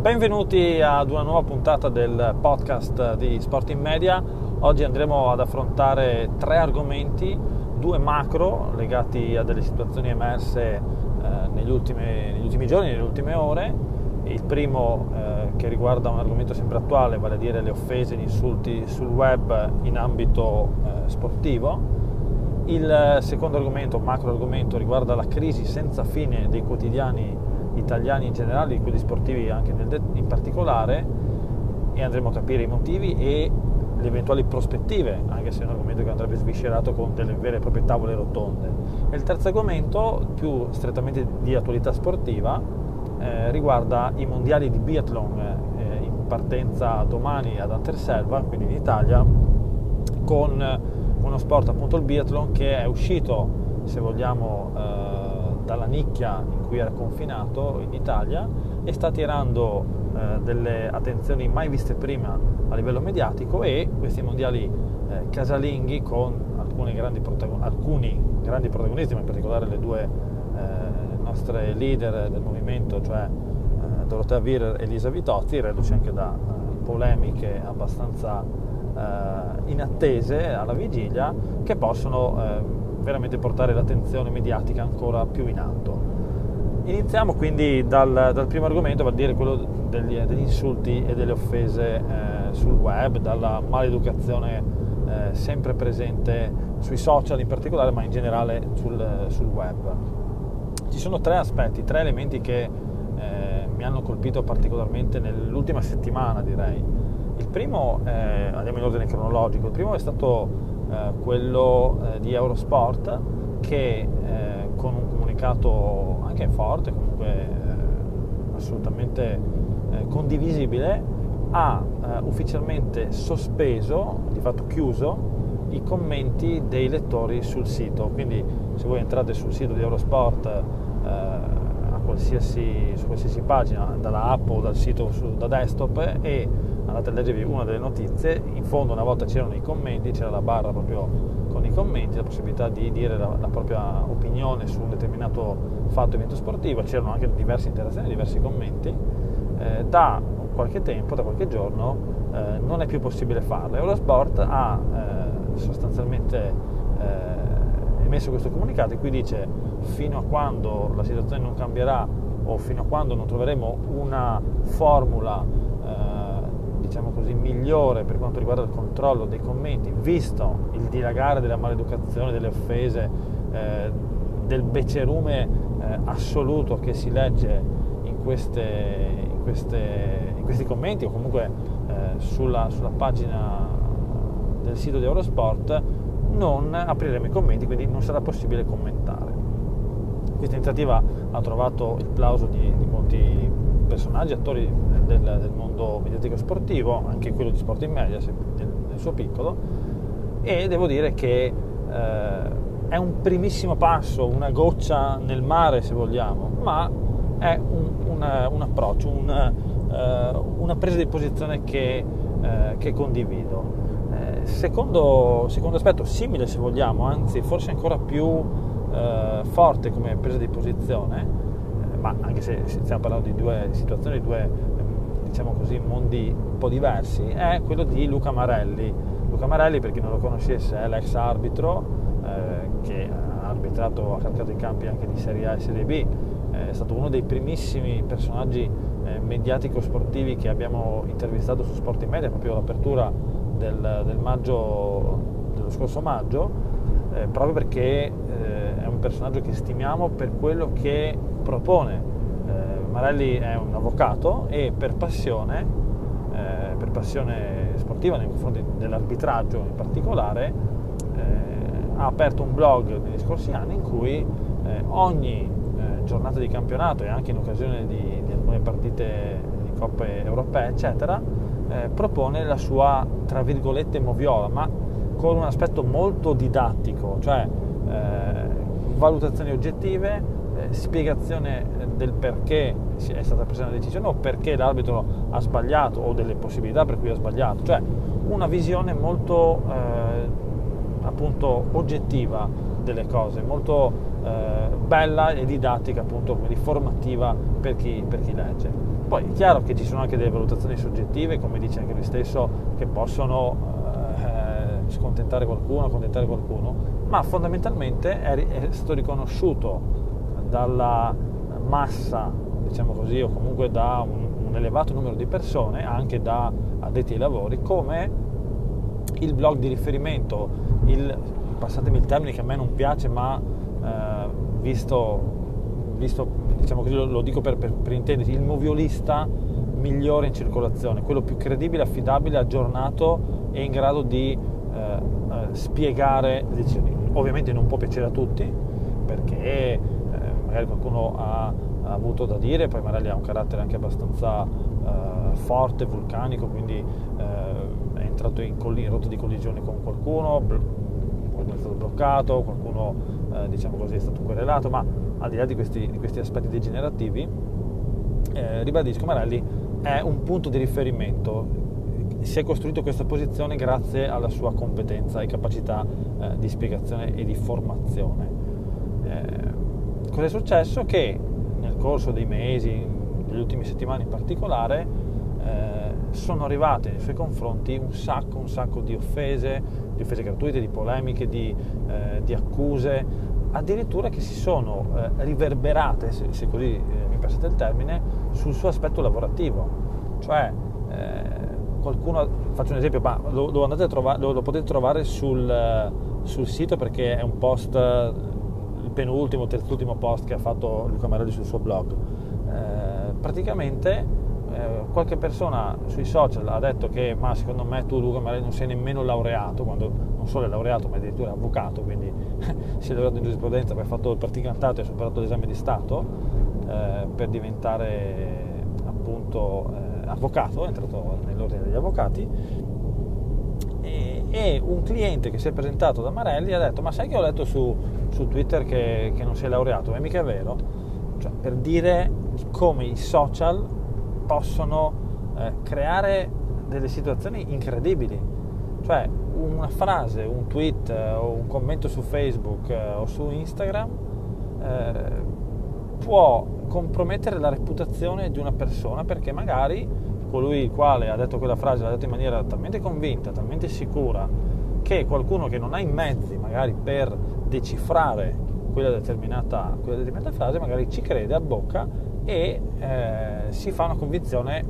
Benvenuti ad una nuova puntata del podcast di Sport in Media. Oggi andremo ad affrontare tre argomenti, due macro legati a delle situazioni emerse eh, negli, ultimi, negli, ultimi, giorni, nelle ultime ore. Il primo eh, che riguarda un argomento sempre attuale, vale a dire le offese, gli insulti sul web in ambito eh, sportivo. Il secondo argomento, macro argomento, riguarda la crisi senza fine dei quotidiani italiani in generale, di quelli sportivi anche de- in particolare, e andremo a capire i motivi e le eventuali prospettive, anche se è un argomento che andrebbe sviscerato con delle vere e proprie tavole rotonde. E il terzo argomento, più strettamente di attualità sportiva, eh, riguarda i mondiali di biathlon eh, in partenza domani ad Anterselva, quindi in Italia, con uno sport appunto il biathlon che è uscito, se vogliamo, eh, dalla nicchia in cui era confinato in Italia e sta attirando eh, delle attenzioni mai viste prima a livello mediatico e questi mondiali eh, casalinghi con grandi protagon- alcuni grandi protagonisti, ma in particolare le due eh, nostre leader del movimento, cioè eh, Dorotea Virer e Elisa Vitozzi, reduci anche da eh, polemiche abbastanza eh, inattese alla vigilia, che possono veramente portare l'attenzione mediatica ancora più in alto. Iniziamo quindi dal, dal primo argomento, vale a dire quello degli, degli, insulti e delle offese eh, sul web, dalla maleducazione eh, sempre presente sui social in particolare, ma in generale sul, sul web. Ci sono tre aspetti, tre elementi che eh, mi hanno colpito particolarmente nell'ultima settimana, direi. Il primo, eh, andiamo in ordine cronologico, il primo è stato quello eh, di Eurosport che eh, con un comunicato anche forte, comunque assolutamente condivisibile, ha ufficialmente sospeso, di fatto chiuso, i commenti dei lettori sul sito. Quindi se voi entrate sul sito di Eurosport a qualsiasi, su qualsiasi pagina, dalla app o dal sito su, da desktop e andate a leggervi una delle notizie, in fondo una volta c'erano i commenti, c'era la barra proprio con i commenti, la possibilità di dire la, la propria opinione su un determinato fatto evento sportivo, c'erano anche diverse interazioni, diversi commenti, eh, da qualche tempo, da qualche giorno eh, non è più possibile farlo. Eurosport ha eh, sostanzialmente eh, emesso questo comunicato in cui dice fino a quando la situazione non cambierà o fino a quando non troveremo una formula diciamo così, migliore per quanto riguarda il controllo dei commenti, visto il dilagare della maleducazione, delle offese, eh, del becerume eh, assoluto che si legge in, queste, in, queste, in questi commenti o comunque eh, sulla, sulla pagina del sito di Eurosport, non apriremo i commenti, quindi non sarà possibile commentare. Questa iniziativa ha trovato il plauso di, di molti personaggi, attori del, del, mondo mediatico sportivo, anche quello di sport in media nel, nel suo piccolo, e devo dire che eh, è un primissimo passo, una goccia nel mare se vogliamo, ma è un, un, un approccio, un, eh, una presa di posizione che, eh, che condivido. Eh, secondo, secondo, aspetto, simile se vogliamo, anzi forse ancora più eh, forte come presa di posizione, ma anche se stiamo parlando di due situazioni, di due diciamo così, mondi un po' diversi, è quello di Luca Marelli. Luca Marelli, per chi non lo conoscesse, è l'ex arbitro eh, che ha arbitrato, ha calcato i campi anche di Serie A e Serie B, è stato uno dei primissimi personaggi eh, mediatico-sportivi che abbiamo intervistato su Sport in Media, proprio all'apertura del, del maggio, dello scorso maggio, eh, proprio perché eh, è un personaggio che stimiamo per quello che propone. Eh, Marelli è un avvocato e per passione, eh, per passione sportiva nei confronti dell'arbitraggio in particolare, eh, ha aperto un blog negli scorsi anni in cui eh, ogni eh, giornata di campionato e anche in occasione di, di alcune partite di coppe europee, eccetera, eh, propone la sua, tra virgolette, moviola, ma con un aspetto molto didattico, cioè valutazioni oggettive, eh, spiegazione eh, del perché è stata presa una decisione o perché l'arbitro ha sbagliato o delle possibilità per cui ha sbagliato, cioè una visione molto eh, appunto oggettiva delle cose, molto eh, bella e didattica, appunto, quindi formativa per chi, per chi legge. Poi è chiaro che ci sono anche delle valutazioni soggettive, come dice anche lui stesso, che possono eh, scontentare qualcuno, accontentare qualcuno, ma fondamentalmente è, è stato riconosciuto dalla massa, diciamo così, o comunque da un, un elevato numero di persone, anche da addetti ai lavori, come il blog di riferimento, il, passatemi il termine che a me non piace, ma eh, visto, visto, diciamo così, lo, lo dico per, per, per intendersi, il moviolista migliore in circolazione, quello più credibile, affidabile, aggiornato e in grado di eh, eh, spiegare le decisioni. Ovviamente non può piacere a tutti, perché magari qualcuno ha, ha, avuto da dire, poi magari ha un carattere anche abbastanza eh, forte, vulcanico, quindi eh, è entrato in, colli- in rotta di collisione con qualcuno, qualcuno è stato bloccato, qualcuno eh, diciamo così, è stato querelato, ma al di là di questi, di questi aspetti degenerativi, eh, ribadisco, Marelli è un punto di riferimento, si è costruito questa posizione grazie alla sua competenza e capacità eh, di spiegazione e di formazione. Eh, cosa è successo? Che nel corso dei mesi, delle ultime settimane in particolare, eh, sono arrivate nei suoi confronti un sacco, un sacco di offese, di offese gratuite, di polemiche, di, eh, di accuse, addirittura che si sono eh, riverberate, se, se così eh, mi passate il termine, sul suo aspetto lavorativo. Cioè, eh, qualcuno, faccio un esempio, ma lo, lo, trovare, lo, lo potete trovare sul, sul, sito perché è un post, penultimo, terzultimo post che ha fatto Luca Marelli sul suo blog. Eh, praticamente eh, qualche persona sui social ha detto che ma secondo me tu Luca magari non sei nemmeno laureato, quando non solo è laureato ma addirittura è avvocato, quindi si è laureato in giurisprudenza, poi ha fatto il praticantato e ha superato l'esame di Stato eh, per diventare appunto eh, avvocato, è entrato nell'ordine degli avvocati e, un cliente che si è presentato da Marelli ha detto ma sai che ho letto su, su Twitter che, che non sei laureato, è mica vero? Cioè, per dire come i social possono eh, creare delle situazioni incredibili. Cioè una frase, un tweet eh, o un commento su Facebook eh, o su Instagram eh, può compromettere la reputazione di una persona perché magari colui il quale ha detto quella frase l'ha detto in maniera talmente convinta, talmente sicura che qualcuno che non ha i mezzi magari per decifrare quella determinata, quella determinata frase magari ci crede a bocca e eh, si fa una convinzione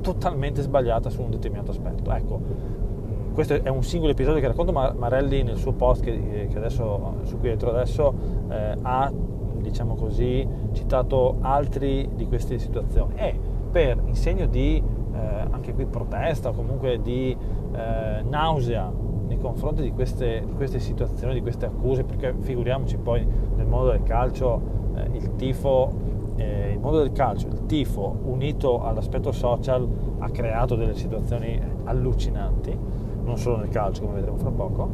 totalmente sbagliata su un determinato aspetto. Ecco, mm, questo è un singolo episodio che racconto Marelli nel suo post che, che adesso, su cui entro adesso eh, ha diciamo così, citato altri di queste situazioni e per in segno di eh, anche qui protesta o comunque di eh, nausea nei confronti di queste, di queste, situazioni, di queste accuse, perché figuriamoci poi nel mondo del calcio eh, il tifo eh, il mondo del calcio, il tifo unito all'aspetto social ha creato delle situazioni allucinanti, non solo nel calcio come vedremo fra poco,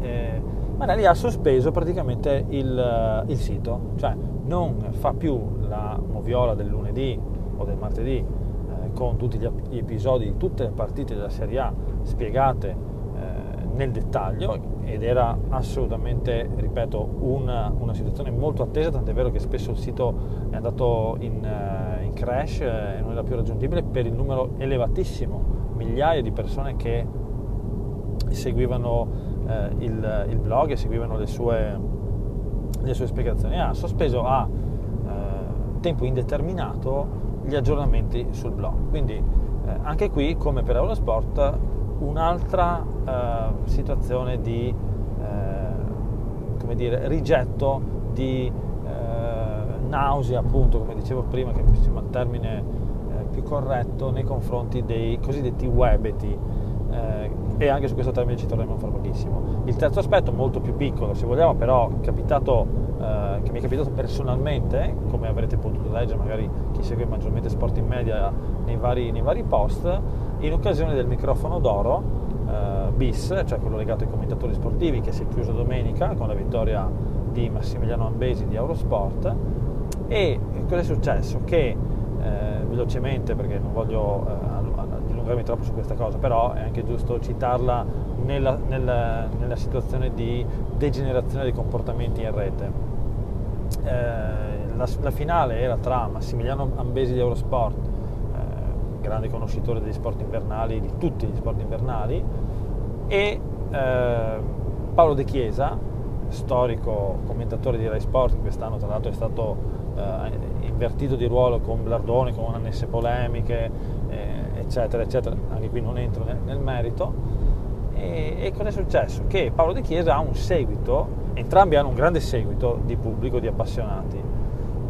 eh, Marelli ha sospeso praticamente il, il, sito, cioè non fa più la moviola del lunedì o del martedì eh, con tutti gli, episodi di tutte le partite della Serie A spiegate eh, nel dettaglio ed era assolutamente, ripeto, una, una, situazione molto attesa, tant'è vero che spesso il sito è andato in, uh, in crash eh, e non era più raggiungibile per il numero elevatissimo, migliaia di persone che seguivano uh, il, il, blog e seguivano le sue, le sue spiegazioni. Ha sospeso a uh, tempo indeterminato gli aggiornamenti sul blog. Quindi anche qui, come per Eurosport, un'altra eh, situazione di eh, come dire, rigetto, di eh, nausea, appunto, come dicevo prima, che è il termine eh, più corretto, nei confronti dei cosiddetti webeti. Eh, e anche su questo termine ci torneremo fra pochissimo. Il terzo aspetto, molto più piccolo se vogliamo, però capitato, eh, che mi è capitato personalmente, come avrete potuto leggere magari chi segue maggiormente sport in media nei vari, nei vari post, in occasione del microfono d'oro eh, bis, cioè quello legato ai commentatori sportivi che si è chiuso domenica con la vittoria di Massimiliano Ambesi di Eurosport. E cosa è successo? Che eh, velocemente, perché non voglio eh, dilungarmi troppo su questa cosa, però è anche giusto citarla nella, nella, nella situazione di degenerazione dei comportamenti in rete. Eh, la, la, finale era tra Massimiliano Ambesi di Eurosport, eh, grande conoscitore degli sport invernali, di tutti gli sport invernali, e eh, Paolo De Chiesa, storico commentatore di Rai Sport, quest'anno tra l'altro è stato eh, invertito di ruolo con Blardoni, con annesse polemiche, eh, eccetera, eccetera. Anche qui non entro nel, nel merito. E, e cosa è successo? Che Paolo De Chiesa ha un seguito, entrambi hanno un grande seguito di pubblico, di appassionati.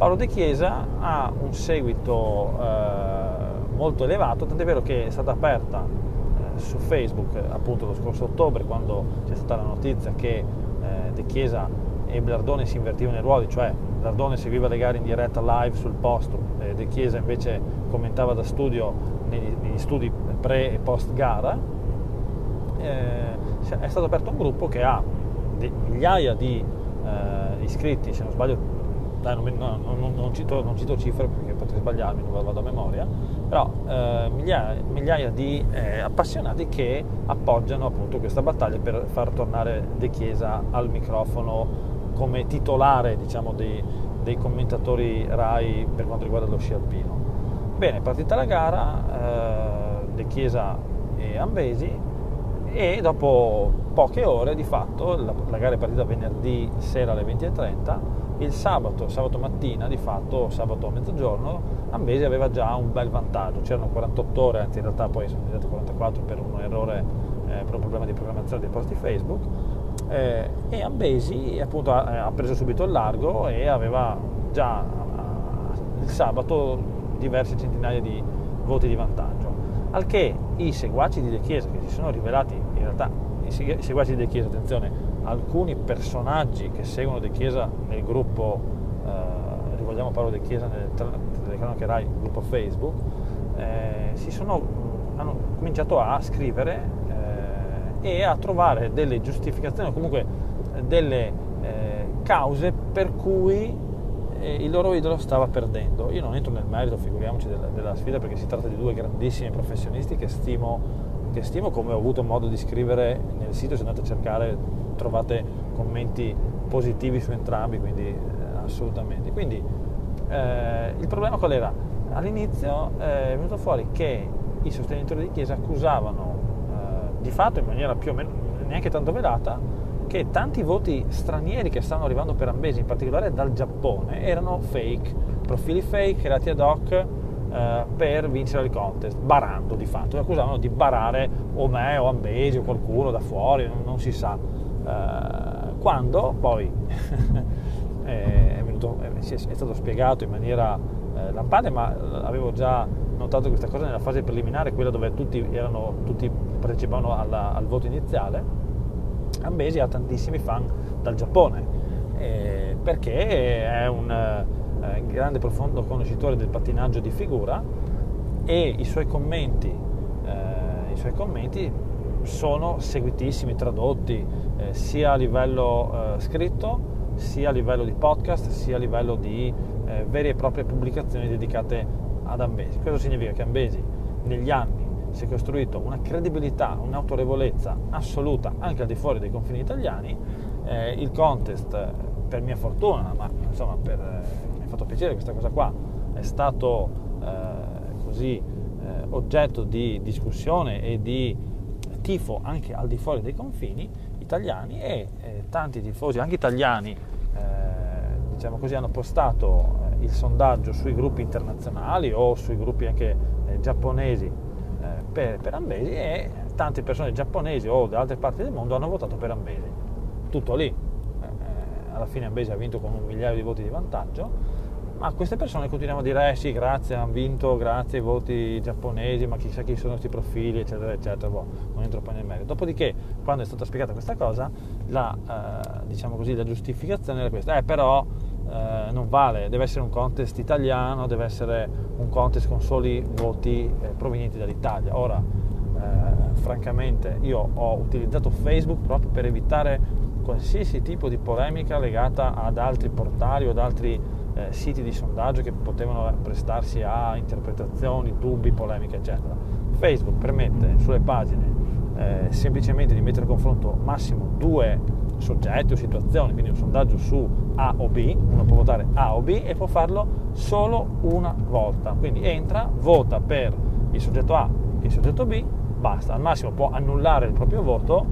Paolo De Chiesa ha un seguito eh, molto elevato, tant'è vero che è stata aperta eh, su Facebook appunto lo scorso ottobre quando c'è stata la notizia che eh, De Chiesa e Blardone si invertivano i ruoli, cioè Blardone seguiva le gare in diretta live sul posto, e De Chiesa invece commentava da studio negli, negli studi pre e post gara. Eh, è stato aperto un gruppo che ha migliaia di eh, iscritti, se non sbaglio, dai, non, non, non, non, cito, non cito cifre perché potrei sbagliarmi, non vado a memoria, però eh, migliaia, migliaia, di eh, appassionati che appoggiano appunto questa battaglia per far tornare De Chiesa al microfono come titolare diciamo, dei, dei, commentatori RAI per quanto riguarda lo sci alpino. Bene, partita la gara, eh, De Chiesa e Ambesi e dopo poche ore di fatto, la, la gara è partita venerdì sera alle 20.30, il sabato, sabato mattina di fatto, sabato a mezzogiorno, Ambesi aveva già un bel vantaggio, c'erano 48 ore, anzi in realtà poi sono diventate 44 per un errore, eh, per un problema di programmazione dei posti Facebook, eh, e Ambesi appunto ha, ha, preso subito il largo e aveva già eh, il sabato diverse centinaia di voti di vantaggio. Al che i seguaci di De Chiesa, che si sono rivelati in realtà i seguaci di De Chiesa, attenzione, alcuni personaggi che seguono De Chiesa nel gruppo, eh, rivolgiamo Paolo De Chiesa nelle telecronache RAI, gruppo Facebook, eh, sono, hanno cominciato a scrivere e a trovare delle giustificazioni o comunque eh, delle eh, cause per cui eh, il loro idolo stava perdendo. Io non entro nel merito, figuriamoci, della, della sfida perché si tratta di due grandissimi professionisti che stimo, che stimo, come ho avuto modo di scrivere nel sito, se andate a cercare trovate commenti positivi su entrambi, quindi eh, assolutamente. Quindi eh, il problema qual era? All'inizio eh, è venuto fuori che i sostenitori di Chiesa accusavano di fatto in maniera più o meno neanche tanto velata che tanti voti stranieri che stanno arrivando per Ambesi, in particolare dal Giappone, erano fake, profili fake creati ad hoc eh, per vincere il contest, barando di fatto, lo accusavano di barare o me o Ambesi o qualcuno da fuori, non, non si sa. Eh, quando poi è, venuto, è, stato spiegato in maniera eh, lampante, ma avevo già notato questa cosa nella fase preliminare, quella dove tutti, erano, tutti partecipavano alla, al voto iniziale, Ambesi ha tantissimi fan dal Giappone, eh, perché è un eh, grande profondo conoscitore del pattinaggio di figura e i suoi commenti, eh, i suoi commenti sono seguitissimi, tradotti eh, sia a livello eh, scritto, sia a livello di podcast, sia a livello di eh, vere e proprie pubblicazioni dedicate ad Ambesi. Questo significa che Ambesi negli anni si è costruito una credibilità, un'autorevolezza assoluta anche al di fuori dei confini italiani. Eh, il contest, per mia fortuna, ma insomma per, eh, fatto piacere questa cosa qua, è stato eh, così eh, oggetto di discussione e di tifo anche al di fuori dei confini italiani e eh, tanti tifosi, anche italiani, eh, diciamo così, hanno postato il sondaggio sui gruppi internazionali o sui gruppi anche eh, giapponesi eh, per, per, Ambesi e tante persone giapponesi o da altre parti del mondo hanno votato per Ambesi. Tutto lì. Eh, eh, alla fine Ambesi ha vinto con un migliaio di voti di vantaggio, ma queste persone continuano a dire eh sì, grazie, hanno vinto, grazie ai voti giapponesi, ma chissà chi sono questi profili, eccetera, eccetera. Boh, non entro poi nel merito. Dopodiché, quando è stata spiegata questa cosa, la, eh, diciamo così, la giustificazione era questa. Eh, però eh, non vale, deve essere un contest italiano, deve essere un contest con soli voti eh, provenienti dall'Italia. Ora, eh, francamente, io ho utilizzato Facebook proprio per evitare qualsiasi tipo di polemica legata ad altri portali o ad altri eh, siti di sondaggio che potevano prestarsi a interpretazioni, dubbi, polemiche, eccetera. Facebook permette sulle pagine eh, semplicemente di mettere a confronto massimo due soggetti o situazioni, quindi un sondaggio su A o B, uno può votare A o B e può farlo solo una volta. Quindi entra, vota per il soggetto A e il soggetto B, basta, al massimo può annullare il proprio voto,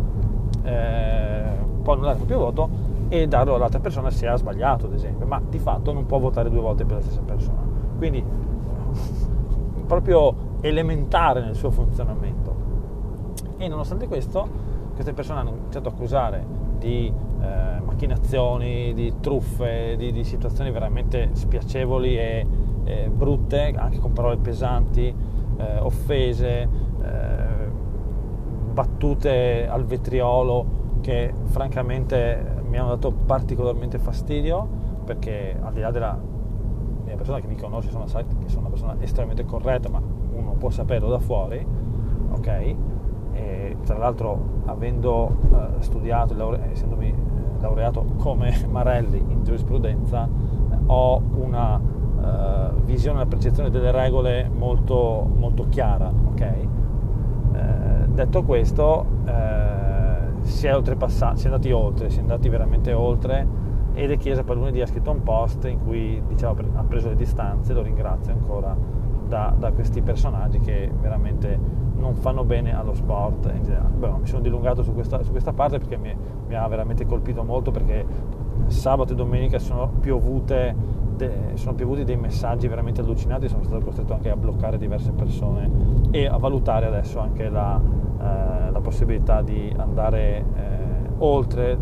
eh, può annullare il proprio voto e darlo all'altra persona se ha sbagliato, ad esempio, ma di fatto non può votare due volte per la stessa persona. Quindi proprio elementare nel suo funzionamento. E nonostante questo, queste persone hanno iniziato a accusare di eh, macchinazioni, di truffe, di, di, situazioni veramente spiacevoli e, e, brutte, anche con parole pesanti, eh, offese, eh, battute al vetriolo che francamente mi hanno dato particolarmente fastidio perché al di là della mia persona che mi conosce sono, che sono una persona estremamente corretta ma uno può saperlo da fuori ok? E tra l'altro avendo uh, studiato laure- essendomi laureato come Marelli in giurisprudenza eh, ho una uh, visione, una percezione delle regole molto, molto chiara ok? Eh, detto questo si è oltrepassato, si è andati oltre, si è andati veramente oltre ed è Chiesa per lunedì ha scritto un post in cui diciamo, ha preso le distanze, lo ringrazio ancora da, da, questi personaggi che veramente non fanno bene allo sport in generale. Beh, mi sono dilungato su questa, su questa parte perché mi, mi, ha veramente colpito molto perché sabato e domenica sono piovute de, sono piovuti dei messaggi veramente allucinanti, sono stato costretto anche a bloccare diverse persone e a valutare adesso anche la, eh, la possibilità di andare eh, oltre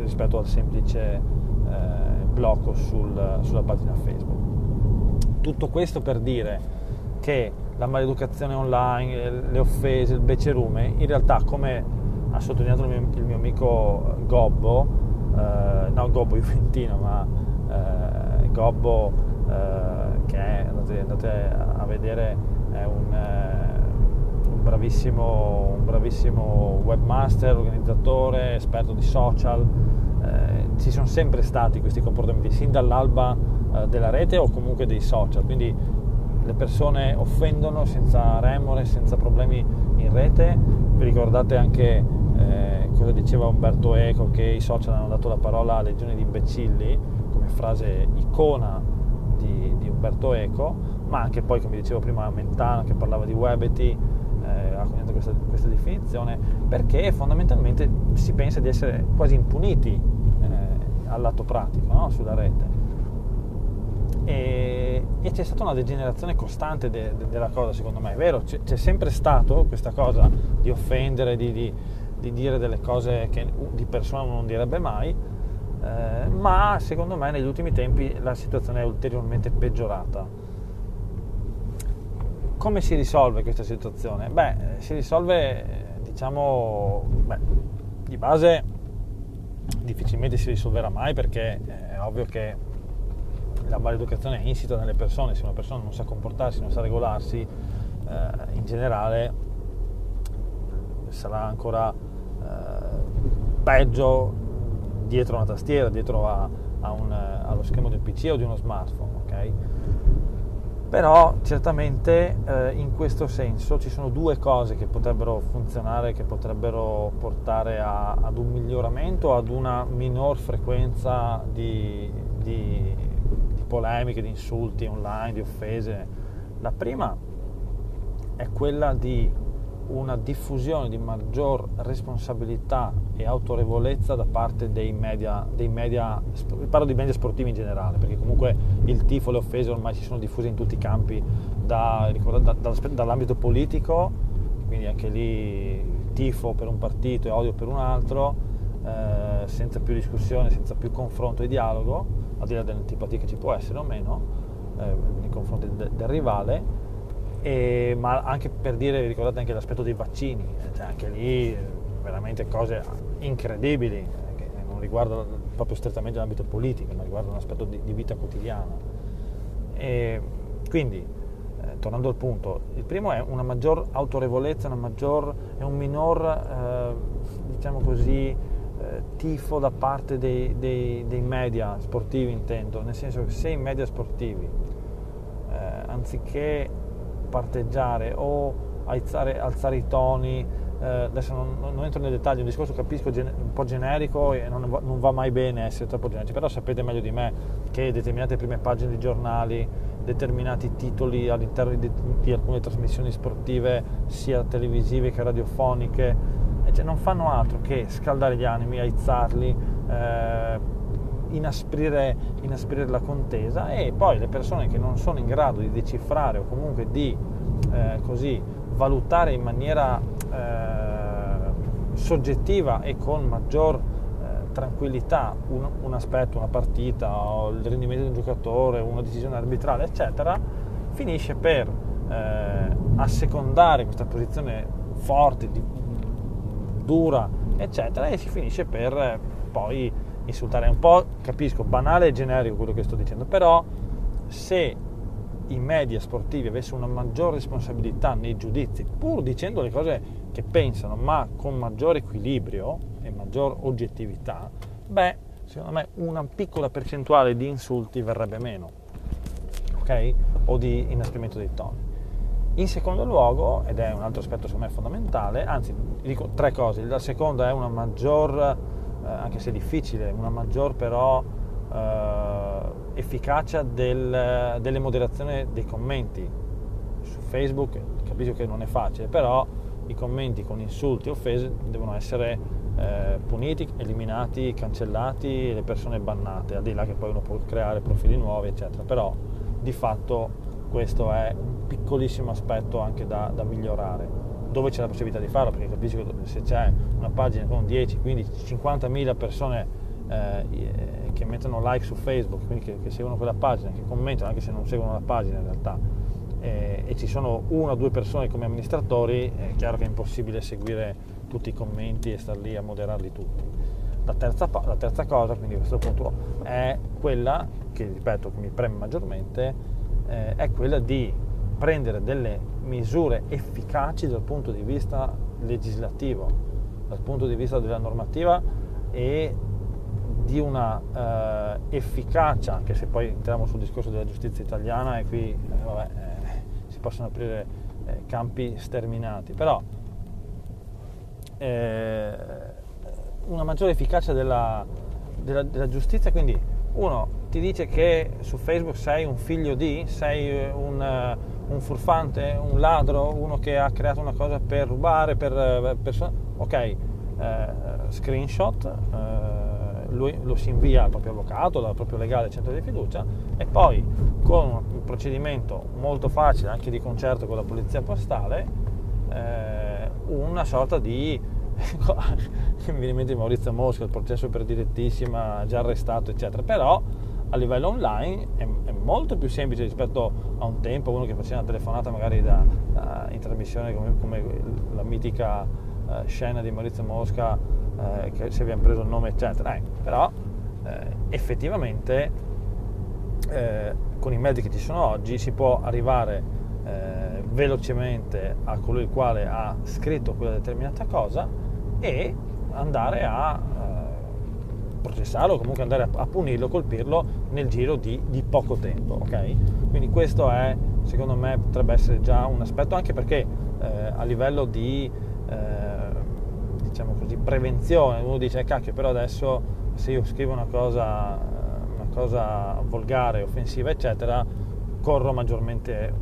rispetto al semplice eh, blocco sul, sulla pagina Facebook. Tutto questo per dire che la maleducazione online, le offese, il becerume, in realtà come ha sottolineato il mio, il mio amico Gobbo, eh, no Gobbo Juventino, ma eh, Gobbo eh, che è, andate, andate, a vedere, è un, eh, bravissimo, un bravissimo webmaster, organizzatore, esperto di social, eh, ci sono sempre stati questi comportamenti sin dall'alba eh, della rete o comunque dei social, quindi le persone offendono senza remore, senza problemi in rete. Vi ricordate anche eh, cosa diceva Umberto Eco che i social hanno dato la parola a legioni di imbecilli come frase icona di, di Umberto Eco, ma anche poi come dicevo prima Mentana che parlava di Webety coniato questa, questa, definizione perché fondamentalmente si pensa di essere quasi impuniti eh, al lato pratico no? sulla rete e, e, c'è stata una degenerazione costante de, de, della cosa secondo me, è vero, c'è, c'è, sempre stato questa cosa di offendere, di, di, di, dire delle cose che di persona non direbbe mai, eh, ma secondo me negli ultimi tempi la situazione è ulteriormente peggiorata. Come si risolve questa situazione? Beh, si risolve, diciamo, beh, di base difficilmente si risolverà mai perché è ovvio che la maleducazione è insita nelle persone, se una persona non sa comportarsi, non sa regolarsi, eh, in generale sarà ancora eh, peggio dietro una tastiera, dietro a, a un, allo schermo di un PC o di uno smartphone. Okay? Però certamente eh, in questo senso ci sono due cose che potrebbero funzionare, che potrebbero portare a, ad un miglioramento, ad una minor frequenza di, di polemiche, di insulti online, di offese. La prima è quella di una diffusione di maggior responsabilità e autorevolezza da parte dei media, dei media, parlo di media sportivi in generale, perché comunque il tifo le offese ormai si sono diffuse in tutti i campi, da, da, da, dall'ambito politico, quindi anche lì tifo per un partito e odio per un altro, eh, senza più discussione, senza più confronto e dialogo, al di là dell'antipatia che ci può essere o meno eh, nei confronti de- del rivale, e, ma anche per dire, ricordate anche l'aspetto dei vaccini, eh, cioè anche lì eh, veramente cose incredibili, eh, che non riguardano proprio strettamente l'ambito politico, ma riguardano un aspetto di, di vita quotidiana. E quindi, eh, tornando al punto, il primo è una maggior autorevolezza, una maggior, è un minor, eh, diciamo così, tifo da parte dei, dei, dei, media sportivi intendo, nel senso che se i media sportivi anziché parteggiare o alzare, alzare i toni, eh, adesso non, non, entro nei dettagli, un discorso capisco gen- un po' generico e non non va, mai bene essere troppo generici, però sapete meglio di me che determinate prime pagine di giornali, determinati titoli all'interno di, di alcune trasmissioni sportive, sia televisive che radiofoniche, cioè non fanno altro che scaldare gli animi, aizzarli, eh, inasprire, inasprire, la contesa e poi le persone che non sono in grado di decifrare o comunque di eh, così valutare in maniera eh, soggettiva e con maggior eh, tranquillità un, un, aspetto, una partita il rendimento di un giocatore, una decisione arbitrale, eccetera, finisce per eh, assecondare questa posizione forte, di, dura, eccetera, e si finisce per eh, poi insultare. È un po', capisco, banale e generico quello che sto dicendo, però se i media sportivi avessero una maggiore responsabilità nei giudizi, pur dicendo le cose che pensano, ma con maggiore equilibrio e maggior oggettività, beh, secondo me una piccola percentuale di insulti verrebbe meno, ok? O di inasprimento dei toni. In secondo luogo, ed è un altro aspetto secondo me fondamentale, anzi dico tre cose, la seconda è una maggior, anche se difficile, una maggior però eh, efficacia del, delle moderazioni dei commenti. Su Facebook capisco che non è facile, però i commenti con insulti e offese devono essere eh, puniti, eliminati, cancellati, le persone bannate, al di là che poi uno può creare profili nuovi, eccetera. Però di fatto questo è un piccolissimo aspetto anche da, da migliorare dove c'è la possibilità di farlo, perché capisco che se c'è una pagina con 10, 15, 50.000 persone eh, che mettono like su Facebook, quindi che, che, seguono quella pagina, che commentano anche se non seguono la pagina in realtà, eh, e ci sono una o due persone come amministratori, è chiaro che è impossibile seguire tutti i commenti e star lì a moderarli tutti. La terza, la terza cosa, quindi a questo punto, è quella che, ripeto, mi preme maggiormente, eh, è quella di prendere delle misure efficaci dal punto di vista legislativo, dal punto di vista della normativa e di una eh, efficacia, anche se poi entriamo sul discorso della giustizia italiana e qui eh, vabbè, eh, si possono aprire eh, campi sterminati, però eh, una maggiore efficacia della, della, della, giustizia, quindi uno ti dice che su Facebook sei un figlio di, sei un, un furfante, un ladro, uno che ha creato una cosa per rubare, per, per ok, eh, screenshot lui, lo si invia al proprio avvocato, dal proprio legale centro di fiducia e poi con un procedimento molto facile, anche di concerto con la polizia postale, eh, una sorta di mi viene in mente Maurizio Mosca, il processo per direttissima, già arrestato, eccetera, però a livello online è, è, molto più semplice rispetto a un tempo, uno che faceva una telefonata magari da, da, in trasmissione come, come la mitica uh, scena di Maurizio Mosca eh, che se abbiamo preso il nome eccetera, eh, però eh, effettivamente eh, con i mezzi che ci sono oggi si può arrivare eh, velocemente a colui il quale ha scritto quella determinata cosa e andare a eh, processarlo o comunque andare a, a, punirlo, colpirlo nel giro di, di poco tempo, ok? Quindi questo è, secondo me, potrebbe essere già un aspetto, anche perché eh, a livello di diciamo così, prevenzione, uno dice eh, cacchio però adesso se io scrivo una cosa, una cosa volgare, offensiva eccetera, corro maggiormente,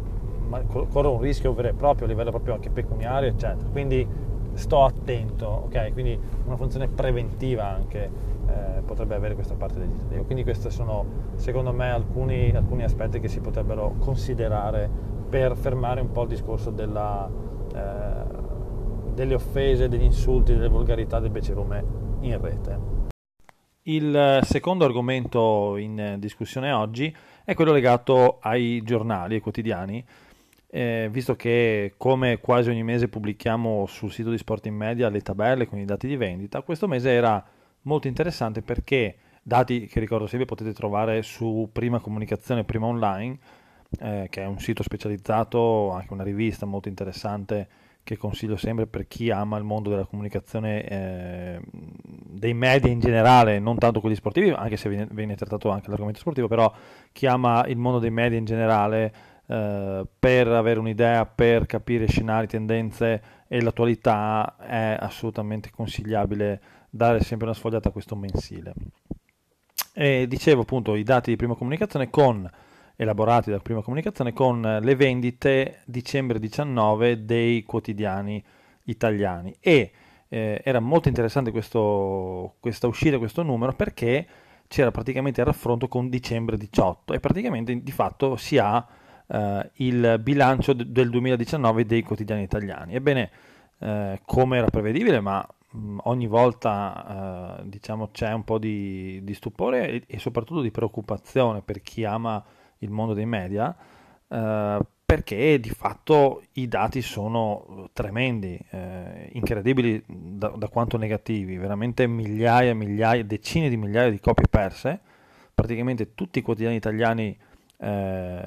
corro un rischio vero e proprio a livello proprio anche pecuniario eccetera, quindi sto attento, ok? Quindi una funzione preventiva anche eh, potrebbe avere questa parte legislativa. Quindi questi sono secondo me alcuni, alcuni, aspetti che si potrebbero considerare per fermare un po' il discorso della... Eh, delle offese, degli insulti, delle volgarità, del becerume in rete. Il secondo argomento in discussione oggi è quello legato ai giornali, ai quotidiani, eh, visto che come quasi ogni mese pubblichiamo sul sito di Sport in Media le tabelle con i dati di vendita, questo mese era molto interessante perché dati che ricordo sempre potete trovare su Prima Comunicazione, Prima Online, eh, che è un sito specializzato, anche una rivista molto interessante che consiglio sempre per chi ama il mondo della comunicazione, eh, dei media in generale, non tanto quelli sportivi, anche se viene, viene, trattato anche l'argomento sportivo, però chi ama il mondo dei media in generale eh, per avere un'idea, per capire scenari, tendenze e l'attualità è assolutamente consigliabile dare sempre una sfogliata a questo mensile. E dicevo appunto i dati di prima comunicazione con elaborati dalla prima comunicazione con le vendite dicembre 19 dei quotidiani italiani e eh, era molto interessante questo, questa uscita, questo numero perché c'era praticamente il raffronto con dicembre 18 e praticamente di fatto si ha eh, il bilancio del 2019 dei quotidiani italiani. Ebbene, eh, come era prevedibile, ma ogni volta eh, diciamo, c'è un po' di, di stupore e, e, soprattutto di preoccupazione per chi ama il mondo dei media, eh, perché di fatto i dati sono tremendi, eh, incredibili da, da, quanto negativi, veramente migliaia, migliaia, decine di migliaia di copie perse, praticamente tutti i quotidiani italiani eh,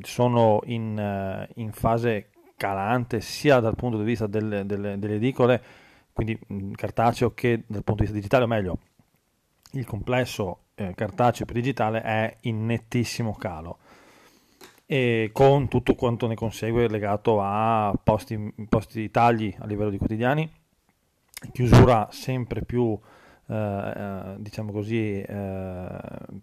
sono in, eh, in, fase calante sia dal punto di vista delle, delle, delle edicole, quindi cartaceo, che dal punto di vista digitale, o meglio, il complesso eh, cartaceo per digitale è in nettissimo calo e con tutto quanto ne consegue legato a posti, posti tagli a livello di quotidiani, chiusura sempre più eh, eh, diciamo così, eh,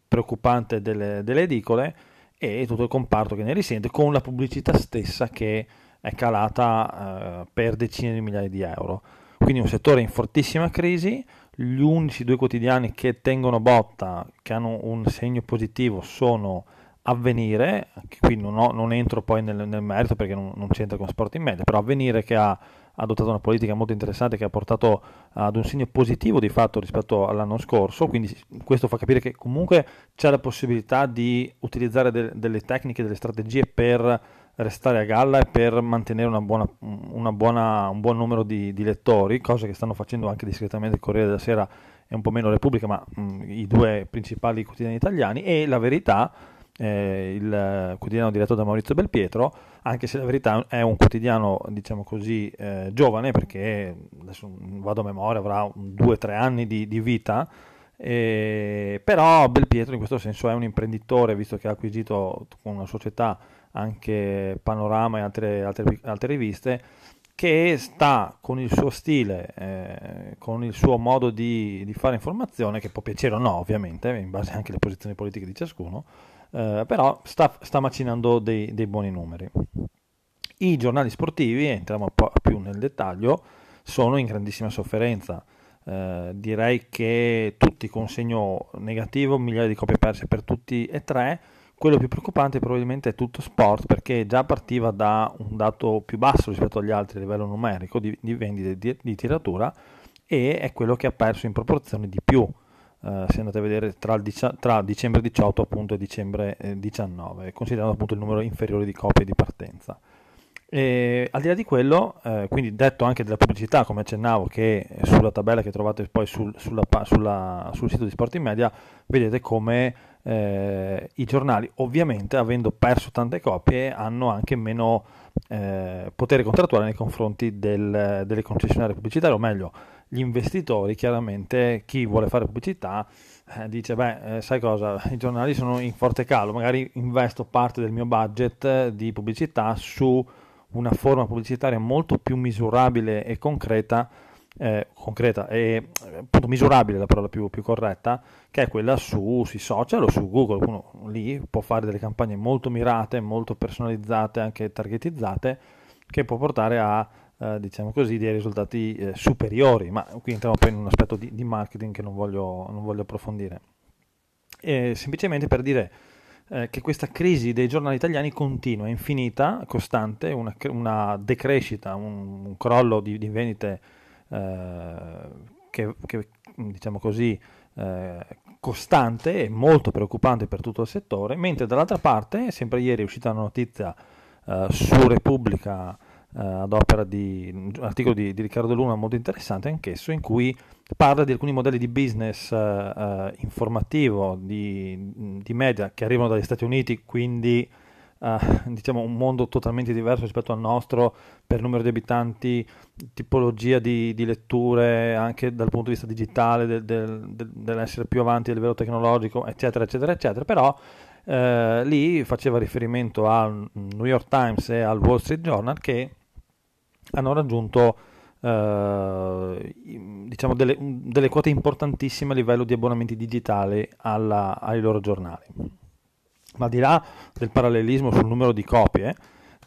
preoccupante delle, delle, edicole e tutto il comparto che ne risente con la pubblicità stessa che è calata per decine di migliaia di euro. Quindi un settore in fortissima crisi, gli unici due quotidiani che tengono botta, che hanno un segno positivo, sono Avvenire, qui non, ho, non entro poi nel, nel merito perché non, non, c'entra con Sport in Media, però Avvenire che ha adottato una politica molto interessante che ha portato ad un segno positivo di fatto rispetto all'anno scorso, quindi questo fa capire che comunque c'è la possibilità di utilizzare de, delle tecniche, delle strategie per restare a galla e per mantenere una buona, una buona, un buon numero di, di, lettori, cosa che stanno facendo anche discretamente il Corriere della Sera e un po' meno Repubblica, ma mh, i due principali quotidiani italiani, e la verità eh, il quotidiano diretto da Maurizio Belpietro, anche se la verità è un quotidiano, diciamo così, eh, giovane, perché adesso vado a memoria, avrà due o tre anni di, di vita, eh, però Belpietro in questo senso è un imprenditore, visto che ha acquisito una società anche Panorama e altre, altre, altre riviste, che sta con il suo stile, eh, con il suo modo di, di, fare informazione, che può piacere o no ovviamente, in base anche alle posizioni politiche di ciascuno, eh, però sta, sta macinando dei, dei, buoni numeri. I giornali sportivi, entriamo un po' più nel dettaglio, sono in grandissima sofferenza. Eh, direi che tutti con segno negativo, migliaia di copie perse per tutti e tre. Quello più preoccupante probabilmente è tutto sport perché già partiva da un dato più basso rispetto agli altri a livello numerico di, di vendite di, di tiratura e è quello che ha perso in proporzione di più Uh, se andate a vedere tra, dicia- tra, dicembre 18 appunto, e dicembre eh, 19, considerando appunto il numero inferiore di copie di partenza. E, al di là di quello, eh, quindi detto anche della pubblicità, come accennavo, che sulla tabella che trovate poi sul, sulla, sulla, sul sito di Sport in Media, vedete come eh, i giornali, ovviamente, avendo perso tante copie, hanno anche meno eh, potere contrattuale nei confronti del, delle concessionarie pubblicitarie, o meglio, gli investitori, chiaramente chi vuole fare pubblicità eh, dice, beh, eh, sai cosa, i giornali sono in forte calo, magari investo parte del mio budget di pubblicità su una forma pubblicitaria molto più misurabile e concreta, eh, concreta e appunto misurabile la parola più, più corretta, che è quella su, sui social o su Google. Uno lì può fare delle campagne molto mirate, molto personalizzate, anche targetizzate, che può portare a eh, diciamo così, dei risultati eh, superiori, ma qui entriamo poi in un aspetto di, di marketing che non voglio, non voglio approfondire. E semplicemente per dire eh, che questa crisi dei giornali italiani continua, è infinita, costante, una, una decrescita, un, un crollo di, di vendite eh, che, che, diciamo così, eh, costante e molto preoccupante per tutto il settore, mentre dall'altra parte, sempre ieri è uscita una notizia eh, su Repubblica eh, ad opera di un articolo di, di, Riccardo Luna molto interessante anch'esso, in cui parla di alcuni modelli di business eh, eh informativo, di, di, media che arrivano dagli Stati Uniti, quindi eh, diciamo un mondo totalmente diverso rispetto al nostro per numero di abitanti, tipologia di, di letture anche dal punto di vista digitale, del, del, del, dell'essere più avanti a livello tecnologico, eccetera, eccetera, eccetera, però eh, lì faceva riferimento al New York Times e al Wall Street Journal che hanno raggiunto eh, diciamo delle, delle, quote importantissime a livello di abbonamenti digitali alla, ai loro giornali. Ma al di là del parallelismo sul numero di copie,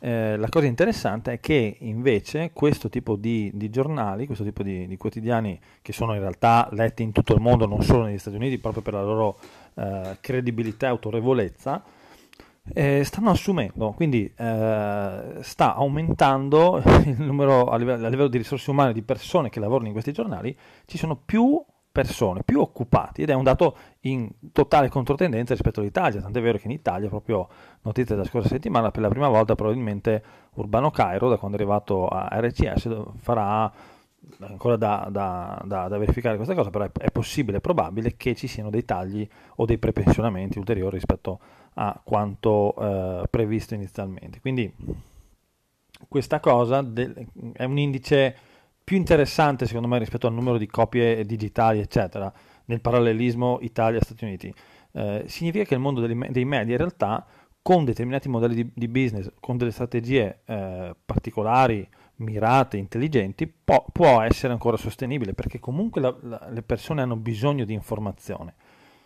eh, la cosa interessante è che invece questo tipo di, di giornali, questo tipo di, di, quotidiani che sono in realtà letti in tutto il mondo, non solo negli Stati Uniti, proprio per la loro eh, credibilità e autorevolezza, eh, stanno assumendo, quindi eh, sta aumentando il numero a livello, a livello, di risorse umane di persone che lavorano in questi giornali, ci sono più persone, più occupati ed è un dato in totale controtendenza rispetto all'Italia, tant'è vero che in Italia, proprio notizia della scorsa settimana, per la prima volta probabilmente Urbano Cairo, da quando è arrivato a RCS, farà ancora da, da, da, da, verificare questa cosa, però è, è, possibile, è probabile che ci siano dei tagli o dei prepensionamenti ulteriori rispetto a quanto eh, previsto inizialmente. Quindi questa cosa del, è un indice più interessante secondo me rispetto al numero di copie digitali, eccetera, nel parallelismo Italia-Stati Uniti. Eh, significa che il mondo dei, dei media in realtà con determinati modelli di, di business, con delle strategie eh, particolari, mirate, intelligenti, può, può, essere ancora sostenibile perché comunque la, la, le persone hanno bisogno di informazione.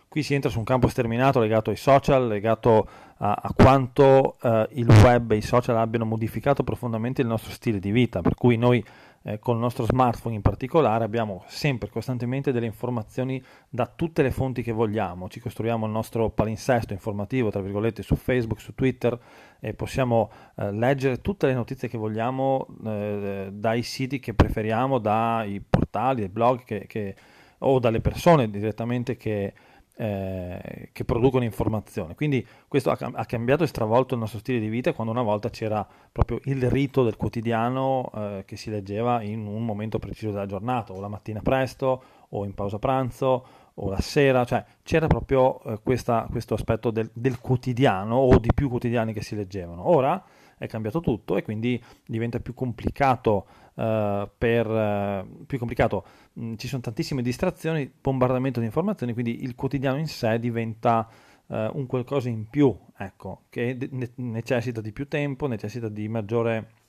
Qui si entra su un campo sterminato legato ai social, legato a, a quanto eh, il web e i social abbiano modificato profondamente il nostro stile di vita, per cui noi eh, con il nostro smartphone in particolare abbiamo sempre costantemente delle informazioni da tutte le fonti che vogliamo, ci costruiamo il nostro palinsesto informativo tra virgolette su Facebook, su Twitter e possiamo eh, leggere tutte le notizie che vogliamo eh, dai siti che preferiamo, dai portali, dai blog che, che, o dalle persone direttamente che eh, che producono informazione. Quindi questo ha, ha, cambiato e stravolto il nostro stile di vita quando una volta c'era proprio il rito del quotidiano eh, che si leggeva in un momento preciso della giornata, o la mattina presto, o in pausa pranzo, o la sera, cioè c'era proprio eh, questa, questo aspetto del, del quotidiano o di più quotidiani che si leggevano. Ora è cambiato tutto e quindi diventa più complicato uh, per uh, più complicato. Mm, ci sono tantissime distrazioni bombardamento di informazioni quindi il quotidiano in sé diventa uh, un qualcosa in più ecco che ne- necessita di più tempo necessita di maggiore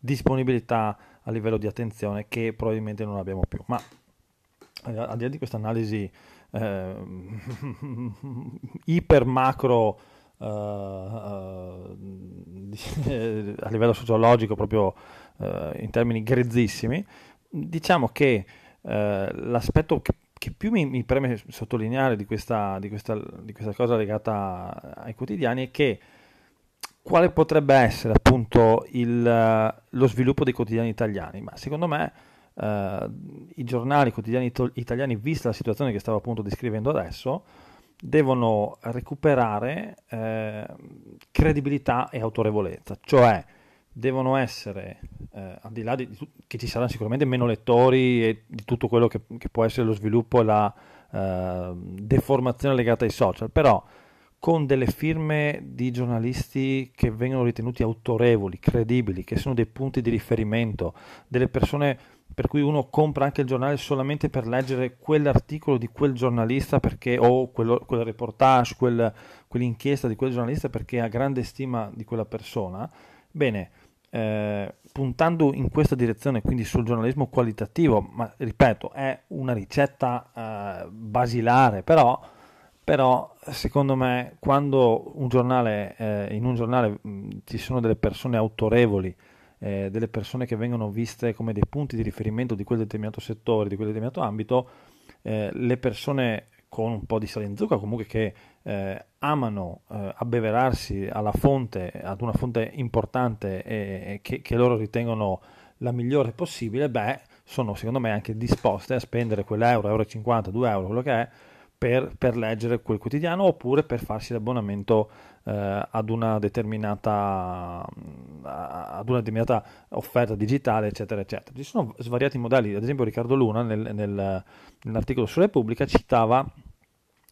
disponibilità a livello di attenzione che probabilmente non abbiamo più. Ma al di là di questa analisi iper macro uh, uh, a livello sociologico proprio uh, in termini grezzissimi, diciamo che l'aspetto che, che, più mi, mi, preme sottolineare di questa, di, questa, di questa cosa legata ai quotidiani è che quale potrebbe essere appunto il, lo sviluppo dei quotidiani italiani? Ma secondo me uh, i giornali quotidiani to- italiani, vista la situazione che stavo appunto descrivendo adesso, devono recuperare eh, credibilità e autorevolezza, cioè devono essere, eh, al di là di, che ci saranno sicuramente meno lettori e di tutto quello che, che può essere lo sviluppo e la eh, deformazione legata ai social, però con delle firme di giornalisti che vengono ritenuti autorevoli, credibili, che sono dei punti di riferimento, delle persone per cui uno compra anche il giornale solamente per leggere quell'articolo di quel giornalista perché, o quello, quel reportage, quel, quell'inchiesta di quel giornalista perché ha grande stima di quella persona, bene, eh, puntando in questa direzione, quindi sul giornalismo qualitativo, ma ripeto, è una ricetta eh, basilare, però, però, secondo me quando un giornale, eh, in un giornale mh, ci sono delle persone autorevoli, eh, delle persone che vengono viste come dei punti di riferimento di quel determinato settore, di quel determinato ambito, eh, le persone con un po' di sale in zucca, comunque che eh, amano eh, abbeverarsi alla fonte, ad una fonte importante e, e che, che, loro ritengono la migliore possibile, beh, sono secondo me anche disposte a spendere quell'euro, euro 50, 2 euro, quello che è, per, per leggere quel quotidiano oppure per farsi l'abbonamento eh, ad, una determinata, ad una determinata offerta digitale, eccetera, eccetera. Ci sono svariati modelli, ad esempio Riccardo Luna nel, nel, nell'articolo su Repubblica citava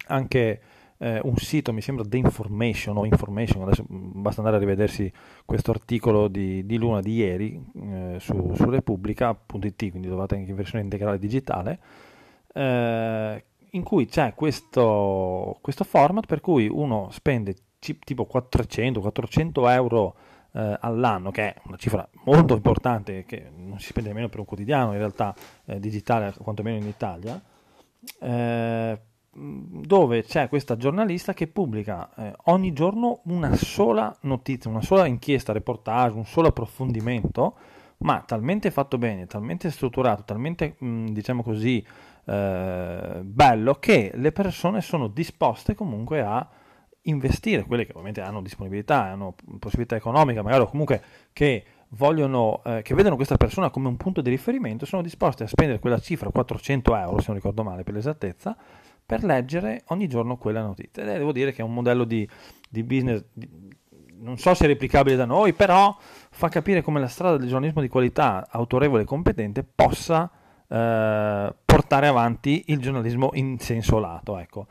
anche eh, un sito, mi sembra The Information o Information, adesso basta andare a rivedersi questo articolo di, di Luna di ieri eh, su, su Repubblica.it, quindi trovate anche in versione integrale digitale, eh, in cui c'è questo, questo format per cui uno spende tipo 400-400 euro eh, all'anno, che è una cifra molto importante, che non si spende nemmeno per un quotidiano in realtà eh, digitale, quantomeno in Italia, eh, dove c'è questa giornalista che pubblica eh, ogni giorno una sola notizia, una sola inchiesta, reportage, un solo approfondimento, ma talmente fatto bene, talmente strutturato, talmente mh, diciamo così eh, bello che le persone sono disposte comunque a investire, quelle che ovviamente hanno disponibilità, hanno possibilità economica, magari o comunque che vogliono, eh, che vedono questa persona come un punto di riferimento, sono disposti a spendere quella cifra, 400 euro se non ricordo male per l'esattezza, per leggere ogni giorno quella notizia. E devo dire che è un modello di, di business, di, non so se è replicabile da noi, però fa capire come la strada del giornalismo di qualità, autorevole e competente, possa eh, portare avanti il giornalismo in senso lato. Ecco.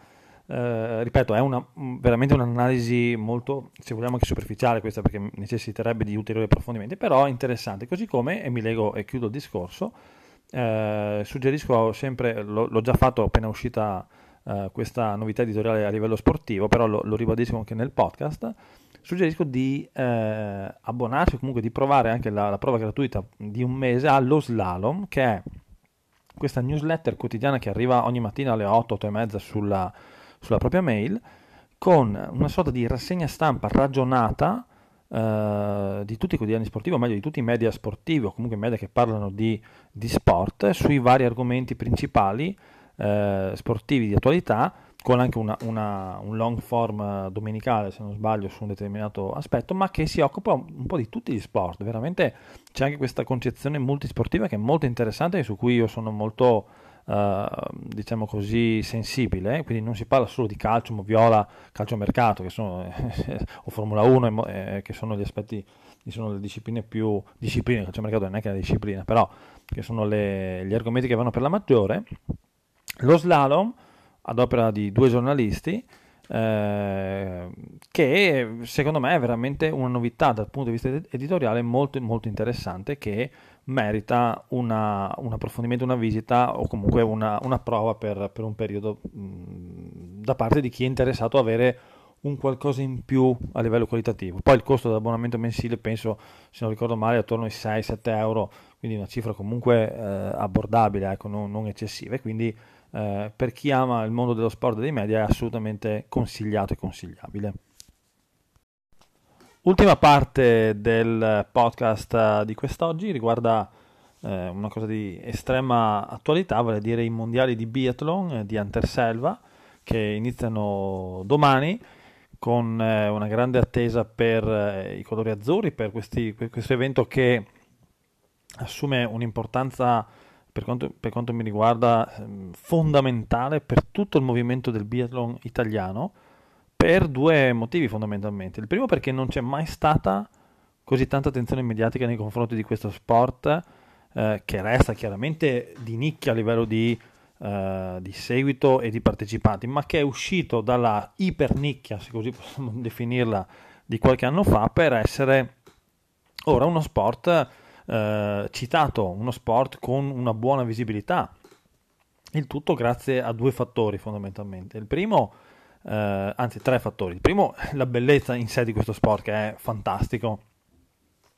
Eh, ripeto, è una, veramente un'analisi molto, se vogliamo anche superficiale questa perché necessiterebbe di ulteriori approfondimenti, però interessante, così come, e mi leggo e chiudo il discorso, eh, suggerisco sempre, lo, l'ho già fatto appena uscita eh, questa novità editoriale a livello sportivo, però lo, lo ribadisco anche nel podcast, suggerisco di eh, abbonarsi o comunque di provare anche la, la, prova gratuita di un mese allo Slalom, che è questa newsletter quotidiana che arriva ogni mattina alle 8, 8 e mezza sulla, sulla propria mail, con una sorta di rassegna stampa ragionata Uh, di tutti i quotidiani sportivi, o meglio di tutti i media sportivi o comunque media che parlano di, di sport, sui vari argomenti principali uh, sportivi di attualità, con anche una, una, un long form domenicale, se non sbaglio, su un determinato aspetto, ma che si occupa un, po' di tutti gli sport. Veramente c'è anche questa concezione multisportiva che è molto interessante e su cui io sono molto Uh, diciamo così sensibile, quindi non si parla solo di calcio, moviola, calcio mercato che sono, o Formula 1 eh, che sono gli aspetti, sono le discipline più discipline, calcio mercato non è che una disciplina, però che sono le, gli argomenti che vanno per la maggiore. Lo slalom ad opera di due giornalisti eh, che secondo me è veramente una novità dal punto di vista editoriale molto, molto interessante che merita una, un approfondimento, una visita o comunque una, una prova per, per, un periodo mh, da parte di chi è interessato a avere un qualcosa in più a livello qualitativo. Poi il costo dell'abbonamento mensile penso, se non ricordo male, attorno ai 6-7 euro, quindi una cifra comunque eh, abbordabile, ecco, non, non eccessiva. Quindi eh, per chi ama il mondo dello sport e dei media è assolutamente consigliato e consigliabile. Ultima parte del podcast di quest'oggi riguarda eh, una cosa di estrema attualità, vale a dire i mondiali di biathlon eh, di Anterselva che iniziano domani con eh, una grande attesa per eh, i colori azzurri, per, questi, per questo evento che assume un'importanza per quanto, per quanto mi riguarda, ehm, fondamentale per tutto il movimento del biathlon italiano per due motivi fondamentalmente. Il primo perché non c'è mai stata così tanta attenzione mediatica nei confronti di questo sport eh, che resta chiaramente di nicchia a livello di, eh, di, seguito e di partecipanti, ma che è uscito dalla ipernicchia, se così possiamo definirla, di qualche anno fa per essere ora uno sport eh, citato uno sport con una buona visibilità. Il tutto grazie a due fattori fondamentalmente. Il primo, eh, anzi tre fattori. Il primo, la bellezza in sé di questo sport che è fantastico,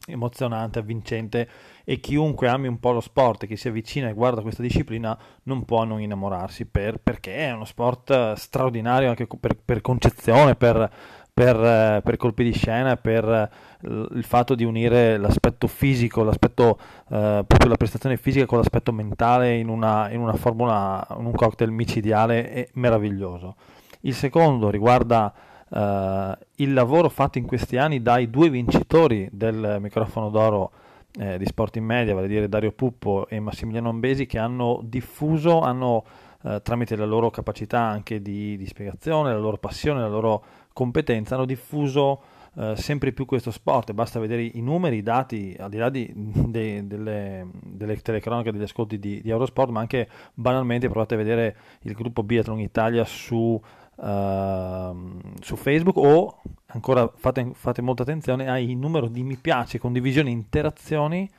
emozionante, avvincente e chiunque ami un po' lo sport che si avvicina e guarda questa disciplina non può non innamorarsi per, perché è uno sport straordinario anche per, per concezione, per per, eh, per, colpi di scena, per eh, il fatto di unire l'aspetto fisico, l'aspetto, eh, proprio la prestazione fisica con l'aspetto mentale in una, in una formula, in un cocktail micidiale e meraviglioso. Il secondo riguarda eh, il lavoro fatto in questi anni dai due vincitori del microfono d'oro eh, di Sport in Media, vale a dire Dario Puppo e Massimiliano Ambesi, che hanno diffuso, hanno eh, tramite la loro capacità anche di, di spiegazione, la loro passione, la loro competenza hanno diffuso eh, sempre più questo sport. Basta vedere i numeri, i dati, al di là di, de, delle, delle, telecronache, degli ascolti di, di, Eurosport, ma anche banalmente provate a vedere il gruppo Biathlon Italia su, uh, su Facebook o ancora fate, fate molta attenzione al numero di mi piace, condivisioni, interazioni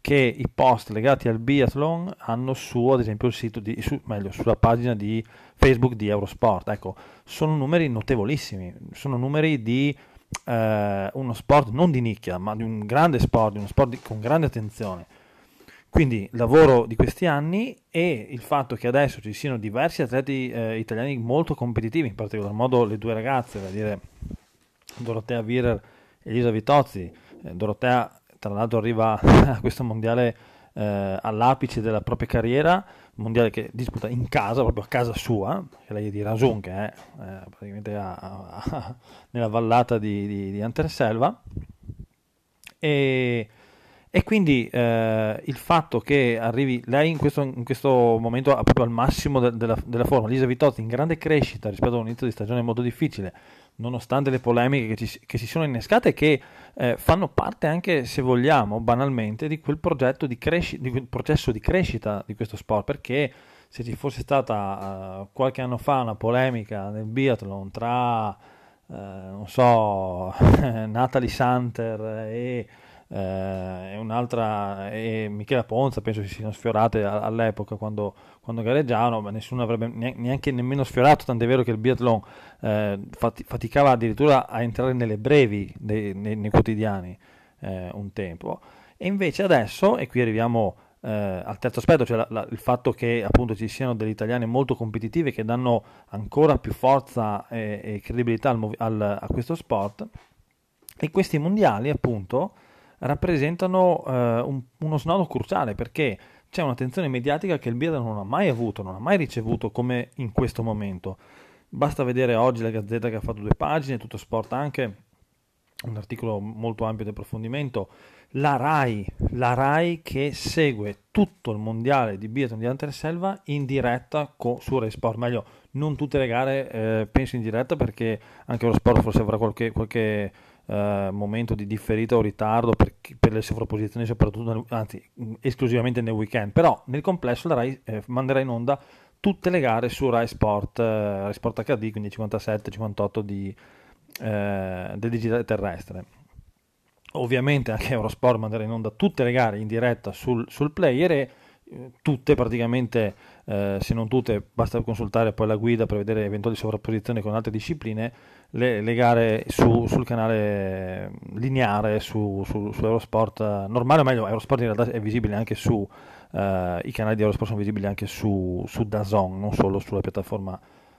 che i post legati al biathlon hanno su, ad esempio, il sito di, su, meglio, sulla pagina di Facebook di Eurosport. Ecco, sono numeri notevolissimi, sono numeri di eh, uno sport non di nicchia, ma di un grande sport, di uno sport di, con grande attenzione. Quindi lavoro di questi anni e il fatto che adesso ci siano diversi atleti eh, italiani molto competitivi, in particolar modo le due ragazze, vale dire Dorotea Virer e Elisa Vitozzi. Eh, Dorotea tra l'altro arriva a questo mondiale eh, all'apice della propria carriera, mondiale che disputa in casa, proprio a casa sua, che lei è di Rasun, che è eh, praticamente a, a, nella vallata di, di, di Anterselva. E, e quindi eh, il fatto che arrivi lei in questo, in questo momento proprio al massimo de, della, della, forma, Lisa Vitozzi in grande crescita rispetto a un inizio di stagione molto difficile, nonostante le polemiche che, ci, che si sono innescate che eh, fanno parte anche, se vogliamo, banalmente, di quel, di, cresci- di quel processo di crescita di questo sport, perché se ci fosse stata uh, qualche anno fa una polemica nel biathlon tra, uh, non so, Natalie Santer e eh, un'altra e Michela Ponza penso si siano sfiorate all'epoca quando, quando gareggiavano ma nessuno avrebbe neanche nemmeno sfiorato tant'è vero che il biathlon eh, faticava addirittura a entrare nelle brevi dei, nei, nei, quotidiani eh, un tempo. E invece adesso e qui arriviamo eh, al terzo aspetto, cioè la, la, il fatto che appunto ci siano delle italiane molto competitive che danno ancora più forza e, e credibilità al, al, a questo sport. E questi mondiali appunto rappresentano eh, un, uno snodo cruciale perché c'è un'attenzione mediatica che il biathlon non ha mai avuto, non ha mai ricevuto come in questo momento. Basta vedere oggi la Gazzetta che ha fatto due pagine, tutto sport anche, un articolo molto ampio di approfondimento, la RAI, la RAI che segue tutto il mondiale di biathlon di Anterselva in diretta co- su Rai Sport, meglio non tutte le gare eh, penso in diretta perché anche lo sport forse avrà qualche, qualche eh, momento di differita o ritardo per, per le sovrapposizioni, soprattutto, anzi, esclusivamente nel weekend. Però nel complesso la Rai eh, manderà in onda tutte le gare su Rai Sport, eh, Rai Sport HD, quindi 57-58 di, eh, del digitale terrestre. Ovviamente anche Eurosport manderà in onda tutte le gare in diretta sul, sul player e eh, tutte praticamente, eh, se non tutte, basta consultare poi la guida per vedere eventuali sovrapposizioni con altre discipline, le, le gare su, sul canale lineare su, su, su, Eurosport normale, o meglio Eurosport in realtà è visibile anche su eh, i canali di Eurosport sono visibili anche su, su Dazon, non solo sulla piattaforma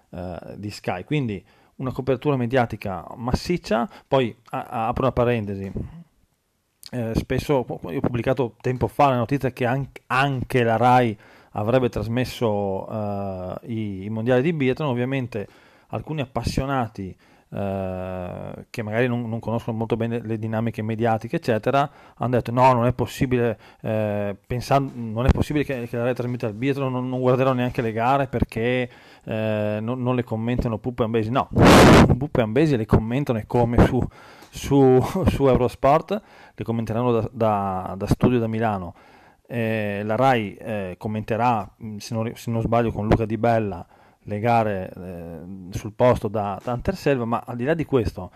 eh, di Sky. Quindi una copertura mediatica massiccia, poi a, a, apro una parentesi. Eh, spesso ho pubblicato tempo fa la notizia che anche, anche la RAI avrebbe trasmesso uh, i, i, mondiali di biathlon, ovviamente alcuni appassionati eh, che magari non, non, conoscono molto bene le dinamiche mediatiche, eccetera, hanno detto no, non è possibile, eh, pensando, non è possibile che, che la rete trasmetta il biathlon, non, non, guarderò neanche le gare perché eh, non, non, le commentano Puppe Ambesi. No, Puppe Ambesi le commentano e come su, su, su Eurosport, le commenteranno da, da, da studio da Milano. Eh, la RAI eh, commenterà, se non, se non, sbaglio, con Luca Di Bella le gare eh, sul posto da, da Anterselva, ma al di là di questo,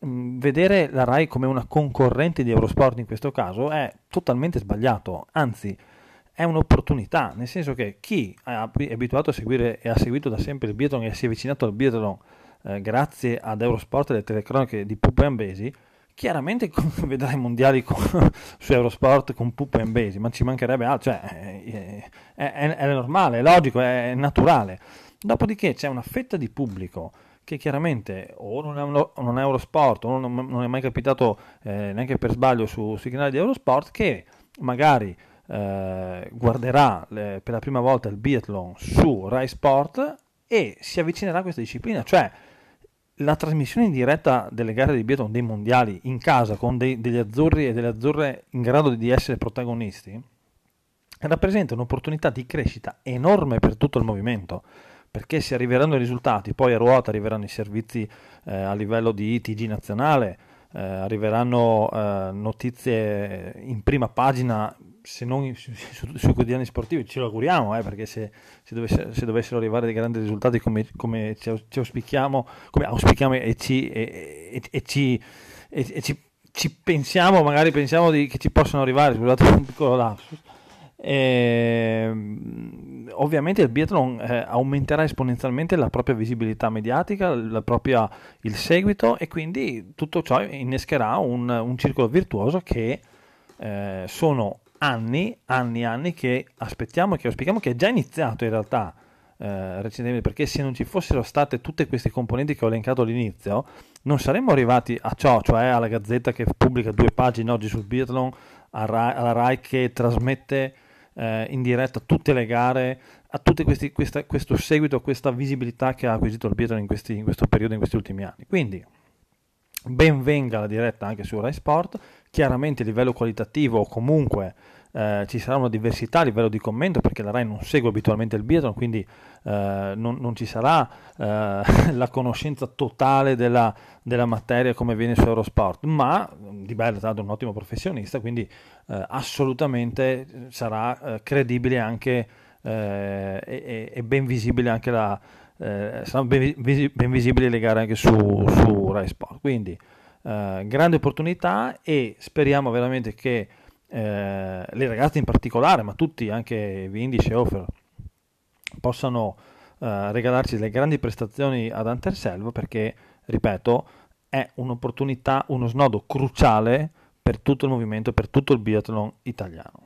mh, mm, vedere la RAI come una concorrente di Eurosport in questo caso è totalmente sbagliato, anzi è un'opportunità, nel senso che chi è abituato a seguire e ha seguito da sempre il biathlon e si è avvicinato al biathlon eh, grazie ad Eurosport e alle telecronache di Pupo e Ambesi, chiaramente vedrà i mondiali con, su Eurosport con Pupo e Ambesi, ma ci mancherebbe altro, cioè, è, è, è, è normale, è logico, è naturale Dopodiché c'è una fetta di pubblico che chiaramente o non è, un, non è Eurosport o non, non, è mai capitato eh, neanche per sbaglio su, sui canali di Eurosport che magari eh, guarderà le, per la prima volta il biathlon su Rai Sport e si avvicinerà a questa disciplina, cioè la trasmissione in diretta delle gare di biathlon dei mondiali in casa con dei, degli azzurri e delle azzurre in grado di essere protagonisti rappresenta un'opportunità di crescita enorme per tutto il movimento perché se arriveranno i risultati, poi a ruota arriveranno i servizi eh, a livello di TG nazionale, eh, arriveranno eh, notizie in prima pagina, se non su, su, sui quotidiani sportivi, ce lo auguriamo, eh, perché se, se, dovesse, se, dovessero arrivare dei grandi risultati come, come ci, ci, auspichiamo, come auspichiamo e ci, e, e, e ci, ci ci pensiamo, magari pensiamo di, che ci possano arrivare, scusate un piccolo lapsus, e, ehm, ovviamente il biathlon eh, aumenterà esponenzialmente la propria visibilità mediatica, propria, il seguito e quindi tutto ciò innescherà un, un circolo virtuoso che eh, sono anni, anni, anni che aspettiamo e che auspichiamo che è già iniziato in realtà eh, recentemente perché se non ci fossero state tutte queste componenti che ho elencato all'inizio non saremmo arrivati a ciò, cioè alla Gazzetta che pubblica due pagine oggi sul biathlon, alla RAI che trasmette eh, in diretta tutte le gare, a tutto questo seguito, questa visibilità che ha acquisito il biathlon in, questi, in questo periodo, in questi ultimi anni. Quindi ben venga la diretta anche su Rai Sport, chiaramente a livello qualitativo o comunque eh, ci sarà una diversità a livello di commento perché la RAI non segue abitualmente il biathlon, quindi eh, non, non, ci sarà eh, la conoscenza totale della, della, materia come viene su Eurosport, ma Di Bello è stato un ottimo professionista, quindi eh, assolutamente sarà eh, credibile anche e, e, ben visibile anche la... Eh, saranno ben, ben, visibili le gare anche su, su Rai Sport. Quindi eh, grande opportunità e speriamo veramente che eh, le ragazze in particolare, ma tutti, anche Vindice e Offer, possano eh, regalarci delle grandi prestazioni ad Anterselvo perché, ripeto, è un'opportunità, uno snodo cruciale per tutto il movimento, per tutto il biathlon italiano.